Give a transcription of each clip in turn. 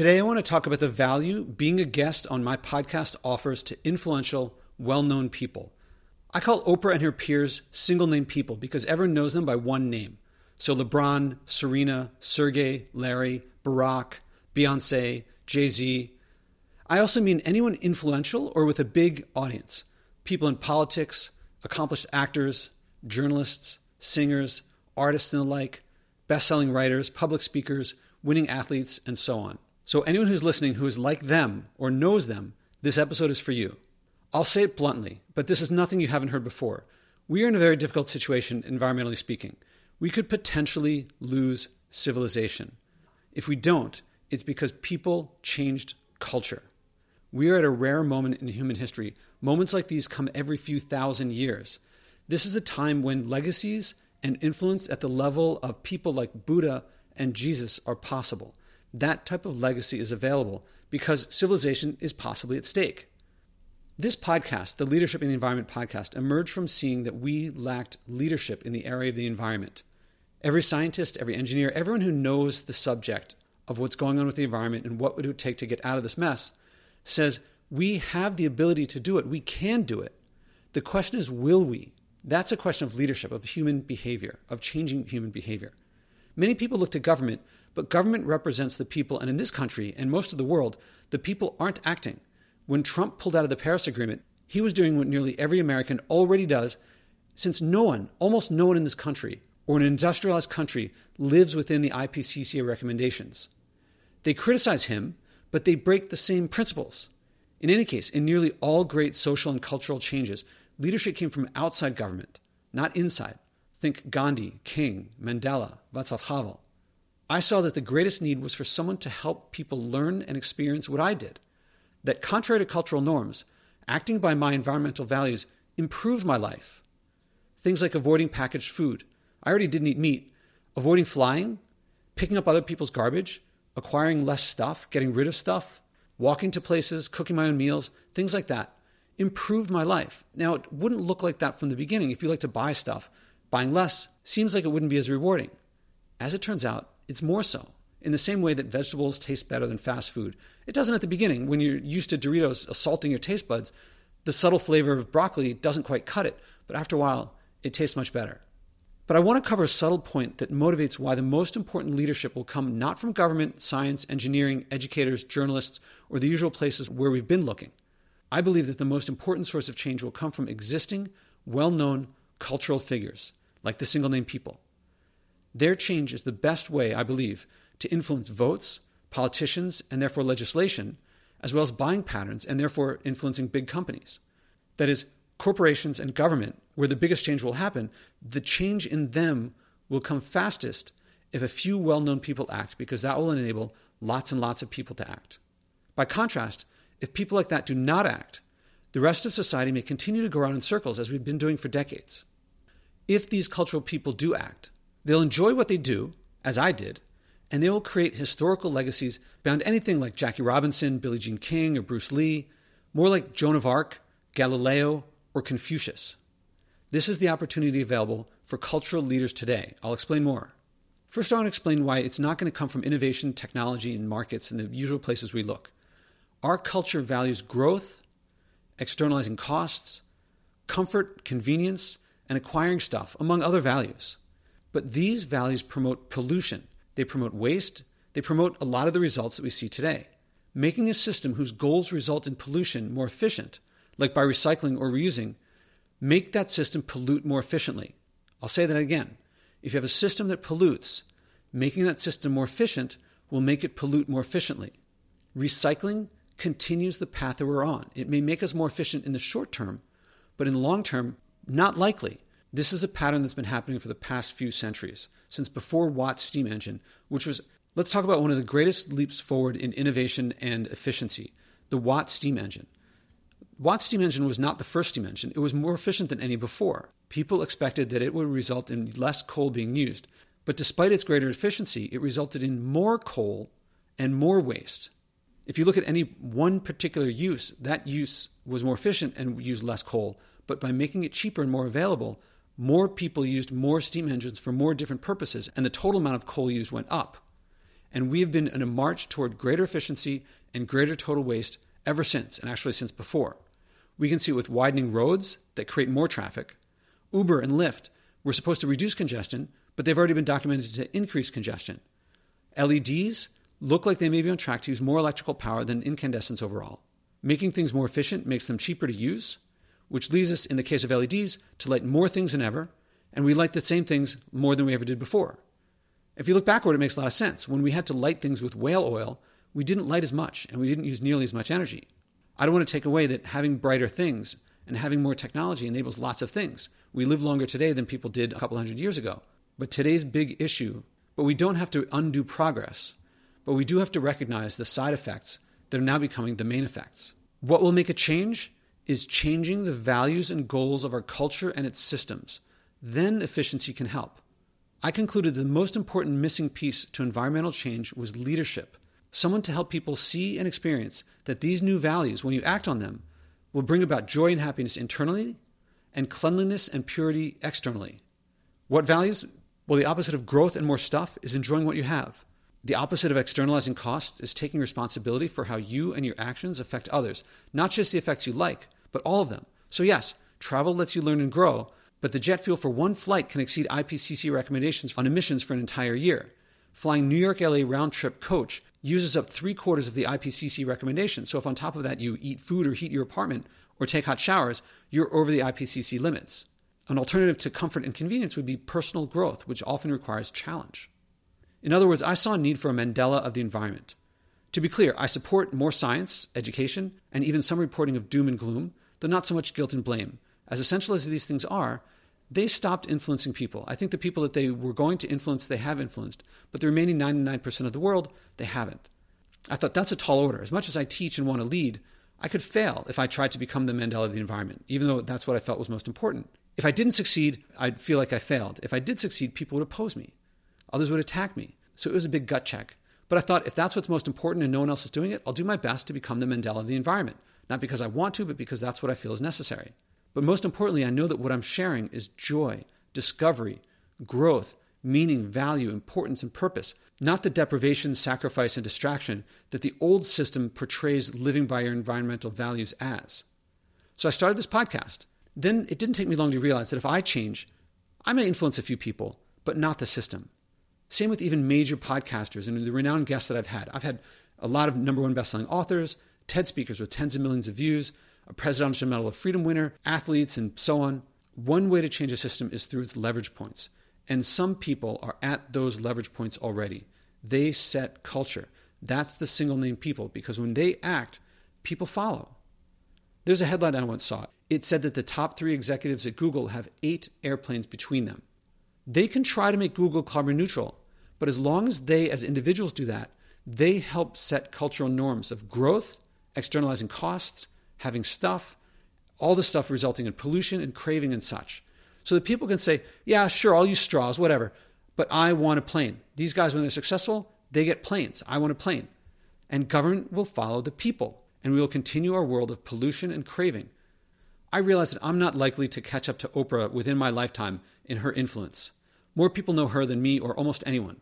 Today, I want to talk about the value being a guest on my podcast offers to influential, well known people. I call Oprah and her peers single name people because everyone knows them by one name. So LeBron, Serena, Sergey, Larry, Barack, Beyonce, Jay Z. I also mean anyone influential or with a big audience people in politics, accomplished actors, journalists, singers, artists, and the like, best selling writers, public speakers, winning athletes, and so on. So, anyone who's listening who is like them or knows them, this episode is for you. I'll say it bluntly, but this is nothing you haven't heard before. We are in a very difficult situation, environmentally speaking. We could potentially lose civilization. If we don't, it's because people changed culture. We are at a rare moment in human history. Moments like these come every few thousand years. This is a time when legacies and influence at the level of people like Buddha and Jesus are possible. That type of legacy is available because civilization is possibly at stake. This podcast, the Leadership in the Environment podcast, emerged from seeing that we lacked leadership in the area of the environment. Every scientist, every engineer, everyone who knows the subject of what's going on with the environment and what would it take to get out of this mess says we have the ability to do it. We can do it. The question is, will we? That's a question of leadership, of human behavior, of changing human behavior. Many people look to government, but government represents the people, and in this country and most of the world, the people aren't acting. When Trump pulled out of the Paris Agreement, he was doing what nearly every American already does, since no one, almost no one in this country, or an industrialized country, lives within the IPCC recommendations. They criticize him, but they break the same principles. In any case, in nearly all great social and cultural changes, leadership came from outside government, not inside. Think Gandhi, King, Mandela, Václav Havel. I saw that the greatest need was for someone to help people learn and experience what I did. That, contrary to cultural norms, acting by my environmental values improved my life. Things like avoiding packaged food. I already didn't eat meat. Avoiding flying, picking up other people's garbage, acquiring less stuff, getting rid of stuff, walking to places, cooking my own meals, things like that improved my life. Now, it wouldn't look like that from the beginning. If you like to buy stuff, buying less seems like it wouldn't be as rewarding. As it turns out, it's more so. In the same way that vegetables taste better than fast food, it doesn't at the beginning. When you're used to Doritos assaulting your taste buds, the subtle flavor of broccoli doesn't quite cut it, but after a while, it tastes much better. But I want to cover a subtle point that motivates why the most important leadership will come not from government, science, engineering, educators, journalists, or the usual places where we've been looking. I believe that the most important source of change will come from existing, well known cultural figures, like the single name people. Their change is the best way, I believe, to influence votes, politicians, and therefore legislation, as well as buying patterns and therefore influencing big companies. That is, corporations and government, where the biggest change will happen, the change in them will come fastest if a few well known people act, because that will enable lots and lots of people to act. By contrast, if people like that do not act, the rest of society may continue to go around in circles as we've been doing for decades. If these cultural people do act, they'll enjoy what they do, as I did, and they will create historical legacies beyond anything like Jackie Robinson, Billie Jean King, or Bruce Lee, more like Joan of Arc, Galileo, or Confucius. This is the opportunity available for cultural leaders today. I'll explain more. First, I want to explain why it's not going to come from innovation, technology, and markets and the usual places we look. Our culture values growth, externalizing costs, comfort, convenience, and acquiring stuff, among other values. But these values promote pollution, they promote waste, they promote a lot of the results that we see today. Making a system whose goals result in pollution more efficient, like by recycling or reusing, make that system pollute more efficiently. I'll say that again. If you have a system that pollutes, making that system more efficient will make it pollute more efficiently. Recycling continues the path that we're on. It may make us more efficient in the short term, but in the long term, not likely. This is a pattern that's been happening for the past few centuries, since before Watt's steam engine, which was, let's talk about one of the greatest leaps forward in innovation and efficiency the Watt steam engine. Watt's steam engine was not the first steam engine, it was more efficient than any before. People expected that it would result in less coal being used, but despite its greater efficiency, it resulted in more coal and more waste. If you look at any one particular use, that use was more efficient and used less coal, but by making it cheaper and more available, more people used more steam engines for more different purposes, and the total amount of coal used went up. And we have been in a march toward greater efficiency and greater total waste ever since, and actually since before. We can see it with widening roads that create more traffic. Uber and Lyft were supposed to reduce congestion, but they've already been documented to increase congestion. LEDs look like they may be on track to use more electrical power than incandescents overall. Making things more efficient makes them cheaper to use, which leads us, in the case of LEDs, to light more things than ever, and we light the same things more than we ever did before. If you look backward, it makes a lot of sense. When we had to light things with whale oil, we didn't light as much and we didn't use nearly as much energy. I don't want to take away that having brighter things and having more technology enables lots of things. We live longer today than people did a couple hundred years ago. But today's big issue, but we don't have to undo progress, but we do have to recognize the side effects that are now becoming the main effects. What will make a change is changing the values and goals of our culture and its systems. Then efficiency can help. I concluded the most important missing piece to environmental change was leadership. Someone to help people see and experience that these new values, when you act on them, will bring about joy and happiness internally and cleanliness and purity externally. What values? Well, the opposite of growth and more stuff is enjoying what you have. The opposite of externalizing costs is taking responsibility for how you and your actions affect others, not just the effects you like, but all of them. So, yes, travel lets you learn and grow, but the jet fuel for one flight can exceed IPCC recommendations on emissions for an entire year. Flying New York LA round trip coach uses up three quarters of the IPCC recommendations. So if on top of that you eat food or heat your apartment or take hot showers, you're over the IPCC limits. An alternative to comfort and convenience would be personal growth, which often requires challenge. In other words, I saw a need for a Mandela of the environment. To be clear, I support more science, education, and even some reporting of doom and gloom, though not so much guilt and blame. As essential as these things are, they stopped influencing people. I think the people that they were going to influence, they have influenced, but the remaining 99% of the world, they haven't. I thought that's a tall order. As much as I teach and want to lead, I could fail if I tried to become the Mandela of the environment, even though that's what I felt was most important. If I didn't succeed, I'd feel like I failed. If I did succeed, people would oppose me. Others would attack me. So it was a big gut check. But I thought if that's what's most important and no one else is doing it, I'll do my best to become the Mandela of the environment. Not because I want to, but because that's what I feel is necessary. But most importantly, I know that what I'm sharing is joy, discovery, growth, meaning, value, importance, and purpose, not the deprivation, sacrifice, and distraction that the old system portrays living by your environmental values as. So I started this podcast. Then it didn't take me long to realize that if I change, I may influence a few people, but not the system. Same with even major podcasters and the renowned guests that I've had. I've had a lot of number one bestselling authors, TED speakers with tens of millions of views, a Presidential Medal of Freedom winner, athletes, and so on. One way to change a system is through its leverage points. And some people are at those leverage points already. They set culture. That's the single name people because when they act, people follow. There's a headline I once saw. It said that the top three executives at Google have eight airplanes between them. They can try to make Google carbon neutral, but as long as they, as individuals, do that, they help set cultural norms of growth, externalizing costs, having stuff, all the stuff resulting in pollution and craving and such. So that people can say, yeah, sure, I'll use straws, whatever, but I want a plane. These guys, when they're successful, they get planes. I want a plane. And government will follow the people, and we will continue our world of pollution and craving. I realize that I'm not likely to catch up to Oprah within my lifetime in her influence. More people know her than me or almost anyone.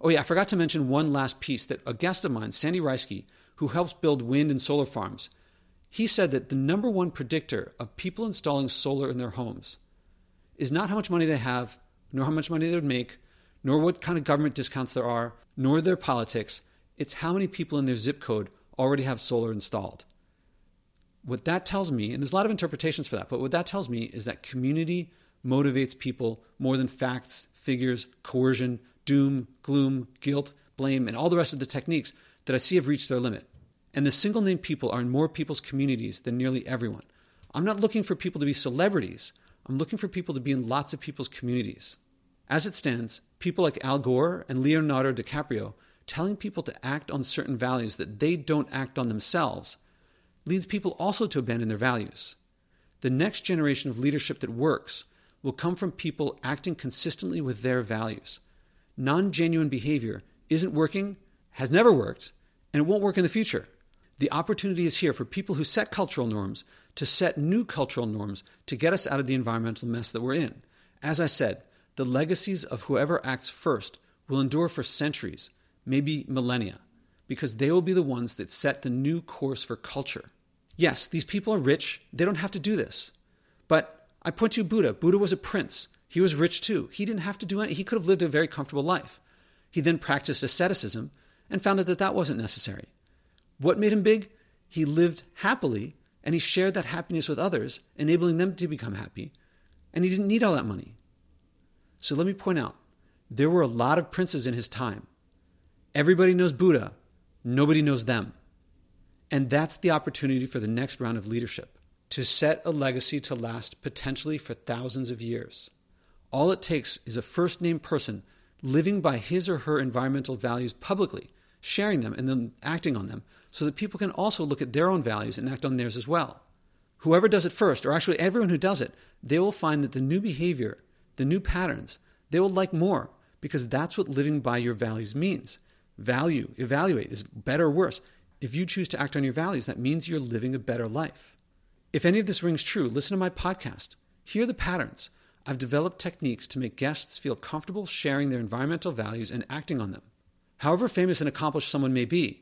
Oh, yeah, I forgot to mention one last piece that a guest of mine, Sandy Reisky, who helps build wind and solar farms, he said that the number one predictor of people installing solar in their homes is not how much money they have, nor how much money they would make, nor what kind of government discounts there are, nor their politics. It's how many people in their zip code already have solar installed. What that tells me, and there's a lot of interpretations for that, but what that tells me is that community motivates people more than facts, figures, coercion, doom, gloom, guilt, blame, and all the rest of the techniques that I see have reached their limit. And the single name people are in more people's communities than nearly everyone. I'm not looking for people to be celebrities. I'm looking for people to be in lots of people's communities. As it stands, people like Al Gore and Leonardo DiCaprio telling people to act on certain values that they don't act on themselves leads people also to abandon their values. The next generation of leadership that works will come from people acting consistently with their values. Non genuine behavior isn't working, has never worked, and it won't work in the future. The opportunity is here for people who set cultural norms to set new cultural norms to get us out of the environmental mess that we're in. As I said, the legacies of whoever acts first will endure for centuries, maybe millennia, because they will be the ones that set the new course for culture. Yes, these people are rich. They don't have to do this. But I point to Buddha. Buddha was a prince. He was rich too. He didn't have to do anything. He could have lived a very comfortable life. He then practiced asceticism and found out that that wasn't necessary. What made him big? He lived happily and he shared that happiness with others, enabling them to become happy. And he didn't need all that money. So let me point out there were a lot of princes in his time. Everybody knows Buddha, nobody knows them. And that's the opportunity for the next round of leadership to set a legacy to last potentially for thousands of years. All it takes is a first name person living by his or her environmental values publicly, sharing them, and then acting on them so that people can also look at their own values and act on theirs as well. Whoever does it first, or actually everyone who does it, they will find that the new behavior, the new patterns, they will like more because that's what living by your values means. Value, evaluate is better or worse. If you choose to act on your values, that means you're living a better life. If any of this rings true, listen to my podcast. Hear the patterns. I've developed techniques to make guests feel comfortable sharing their environmental values and acting on them. However famous and accomplished someone may be,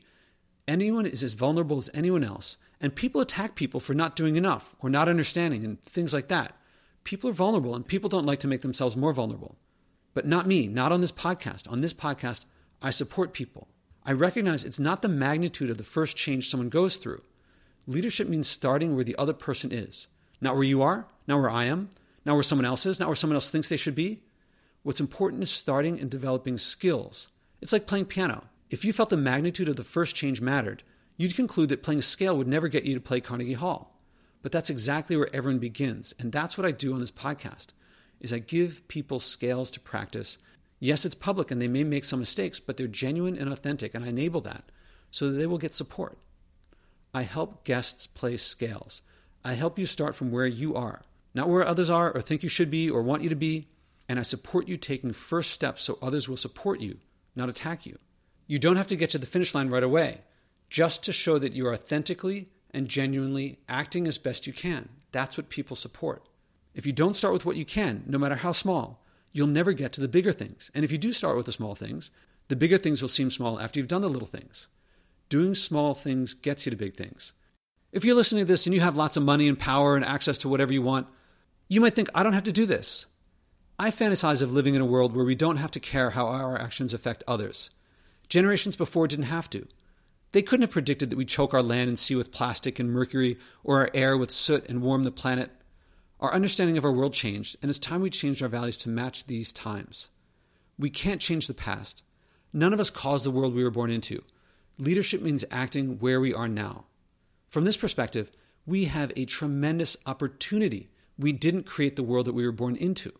anyone is as vulnerable as anyone else, and people attack people for not doing enough or not understanding and things like that. People are vulnerable, and people don't like to make themselves more vulnerable. But not me, not on this podcast. On this podcast, I support people. I recognize it's not the magnitude of the first change someone goes through. Leadership means starting where the other person is, not where you are, not where I am, not where someone else is, not where someone else thinks they should be. What's important is starting and developing skills. It's like playing piano. If you felt the magnitude of the first change mattered, you'd conclude that playing a scale would never get you to play Carnegie Hall. But that's exactly where everyone begins, and that's what I do on this podcast. Is I give people scales to practice Yes, it's public and they may make some mistakes, but they're genuine and authentic, and I enable that so that they will get support. I help guests play scales. I help you start from where you are, not where others are or think you should be or want you to be, and I support you taking first steps so others will support you, not attack you. You don't have to get to the finish line right away, just to show that you are authentically and genuinely acting as best you can. That's what people support. If you don't start with what you can, no matter how small, you'll never get to the bigger things. And if you do start with the small things, the bigger things will seem small after you've done the little things. Doing small things gets you to big things. If you're listening to this and you have lots of money and power and access to whatever you want, you might think, I don't have to do this. I fantasize of living in a world where we don't have to care how our actions affect others. Generations before didn't have to. They couldn't have predicted that we'd choke our land and sea with plastic and mercury or our air with soot and warm the planet. Our understanding of our world changed, and it's time we changed our values to match these times. We can't change the past. None of us caused the world we were born into. Leadership means acting where we are now. From this perspective, we have a tremendous opportunity. We didn't create the world that we were born into.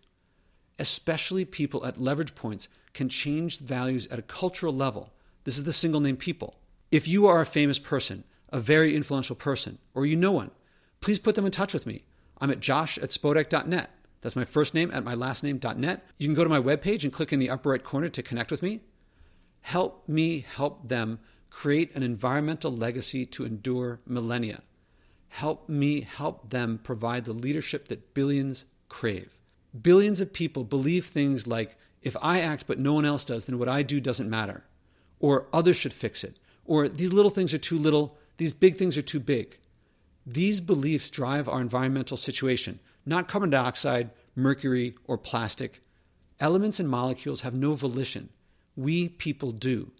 Especially people at leverage points can change values at a cultural level. This is the single name people. If you are a famous person, a very influential person, or you know one, please put them in touch with me. I'm at josh at spodek.net. That's my first name at my last name.net. You can go to my webpage and click in the upper right corner to connect with me. Help me help them create an environmental legacy to endure millennia. Help me help them provide the leadership that billions crave. Billions of people believe things like, if I act but no one else does, then what I do doesn't matter. Or others should fix it. Or these little things are too little, these big things are too big. These beliefs drive our environmental situation, not carbon dioxide, mercury, or plastic. Elements and molecules have no volition. We people do.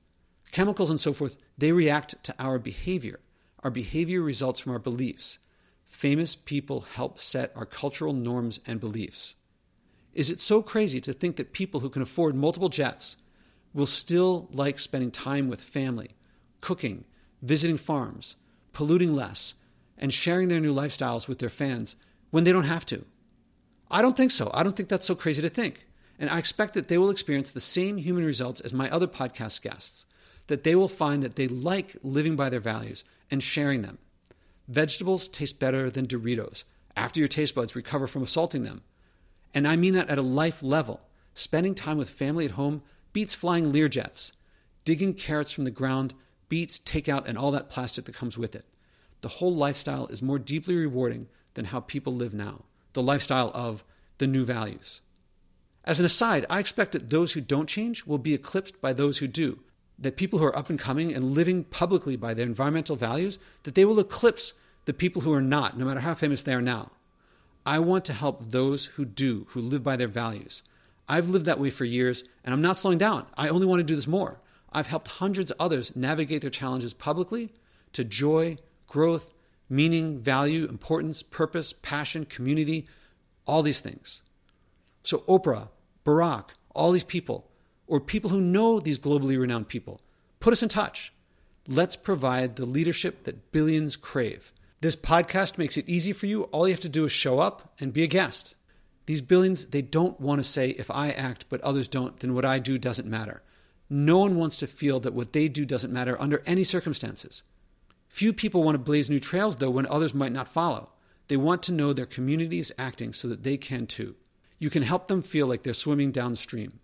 Chemicals and so forth, they react to our behavior. Our behavior results from our beliefs. Famous people help set our cultural norms and beliefs. Is it so crazy to think that people who can afford multiple jets will still like spending time with family, cooking, visiting farms, polluting less, and sharing their new lifestyles with their fans when they don't have to. I don't think so. I don't think that's so crazy to think. And I expect that they will experience the same human results as my other podcast guests, that they will find that they like living by their values and sharing them. Vegetables taste better than Doritos after your taste buds recover from assaulting them. And I mean that at a life level. Spending time with family at home beats flying Learjets. Digging carrots from the ground beats takeout and all that plastic that comes with it the whole lifestyle is more deeply rewarding than how people live now, the lifestyle of the new values. As an aside, I expect that those who don't change will be eclipsed by those who do. that people who are up and coming and living publicly by their environmental values, that they will eclipse the people who are not, no matter how famous they are now. I want to help those who do, who live by their values. I've lived that way for years, and I'm not slowing down. I only want to do this more. I've helped hundreds of others navigate their challenges publicly to joy, growth, meaning, value, importance, purpose, passion, community, all these things. So, Oprah, Barack, all these people, or people who know these globally renowned people, put us in touch. Let's provide the leadership that billions crave. This podcast makes it easy for you. All you have to do is show up and be a guest. These billions, they don't want to say, if I act but others don't, then what I do doesn't matter. No one wants to feel that what they do doesn't matter under any circumstances. Few people want to blaze new trails, though, when others might not follow. They want to know their community is acting so that they can too. You can help them feel like they're swimming downstream.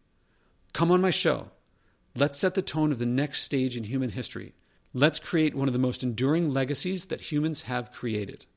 Come on my show. Let's set the tone of the next stage in human history. Let's create one of the most enduring legacies that humans have created.